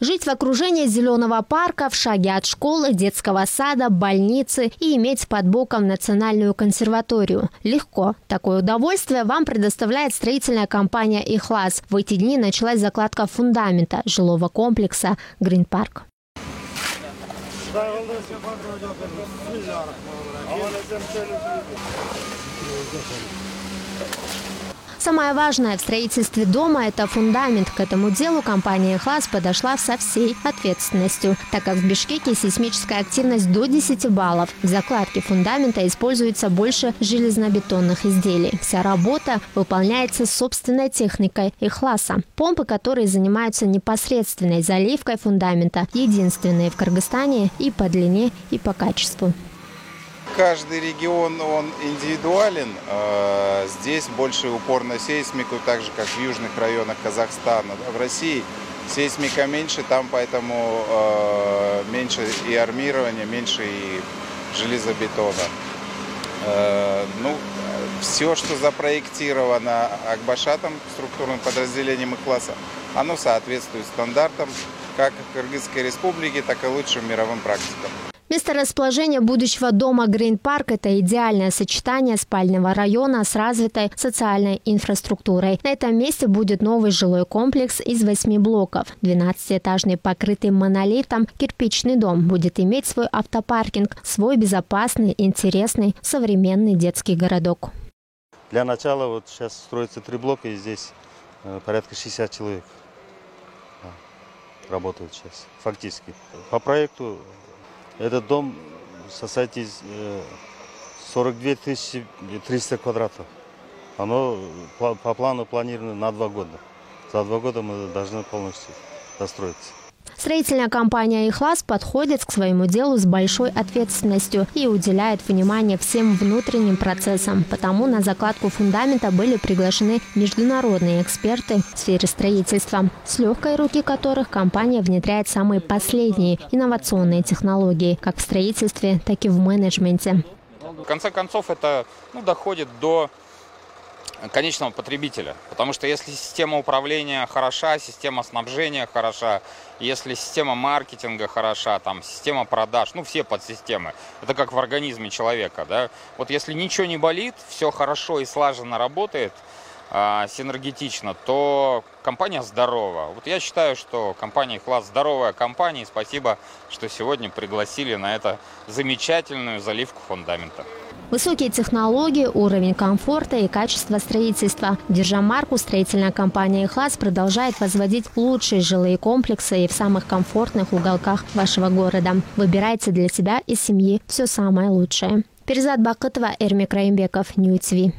Жить в окружении зеленого парка, в шаге от школы, детского сада, больницы и иметь под боком национальную консерваторию. Легко. Такое удовольствие вам предоставляет строительная компания «Ихлас». В эти дни началась закладка фундамента жилого комплекса «Грин Парк». Самое важное в строительстве дома – это фундамент. К этому делу компания «Хлас» подошла со всей ответственностью, так как в Бишкеке сейсмическая активность до 10 баллов. В закладке фундамента используется больше железнобетонных изделий. Вся работа выполняется собственной техникой «Ихласа». Помпы, которые занимаются непосредственной заливкой фундамента, единственные в Кыргызстане и по длине, и по качеству каждый регион, он индивидуален. А, здесь больше упор на сейсмику, так же, как в южных районах Казахстана. В России сейсмика меньше, там поэтому а, меньше и армирования, меньше и железобетона. А, ну, все, что запроектировано Акбашатом, структурным подразделением и класса, оно соответствует стандартам как Кыргызской республики, так и лучшим мировым практикам. Место расположения будущего дома Грин Парк – это идеальное сочетание спального района с развитой социальной инфраструктурой. На этом месте будет новый жилой комплекс из восьми блоков. 12-этажный покрытый монолитом кирпичный дом будет иметь свой автопаркинг, свой безопасный, интересный, современный детский городок. Для начала вот сейчас строится три блока, и здесь э, порядка 60 человек работают сейчас, фактически. По проекту этот дом состоит из 42 э, тысячи 300 квадратов. Оно по плану планировано на два года. За два года мы должны полностью достроиться. Строительная компания «Ихлас» подходит к своему делу с большой ответственностью и уделяет внимание всем внутренним процессам. Потому на закладку фундамента были приглашены международные эксперты в сфере строительства, с легкой руки которых компания внедряет самые последние инновационные технологии, как в строительстве, так и в менеджменте. В конце концов, это ну, доходит до конечного потребителя. Потому что если система управления хороша, система снабжения хороша, если система маркетинга хороша, там, система продаж, ну, все подсистемы, это как в организме человека, да. Вот если ничего не болит, все хорошо и слаженно работает, а, синергетично, то компания здорова. Вот я считаю, что компания «Класс» здоровая компания, и спасибо, что сегодня пригласили на это замечательную заливку фундамента. Высокие технологии, уровень комфорта и качество строительства. Держа марку, строительная компания «Ихлас» продолжает возводить лучшие жилые комплексы и в самых комфортных уголках вашего города. Выбирайте для себя и семьи все самое лучшее. Перезад Бакытова, Эрмик Раимбеков, Нью-ТВ.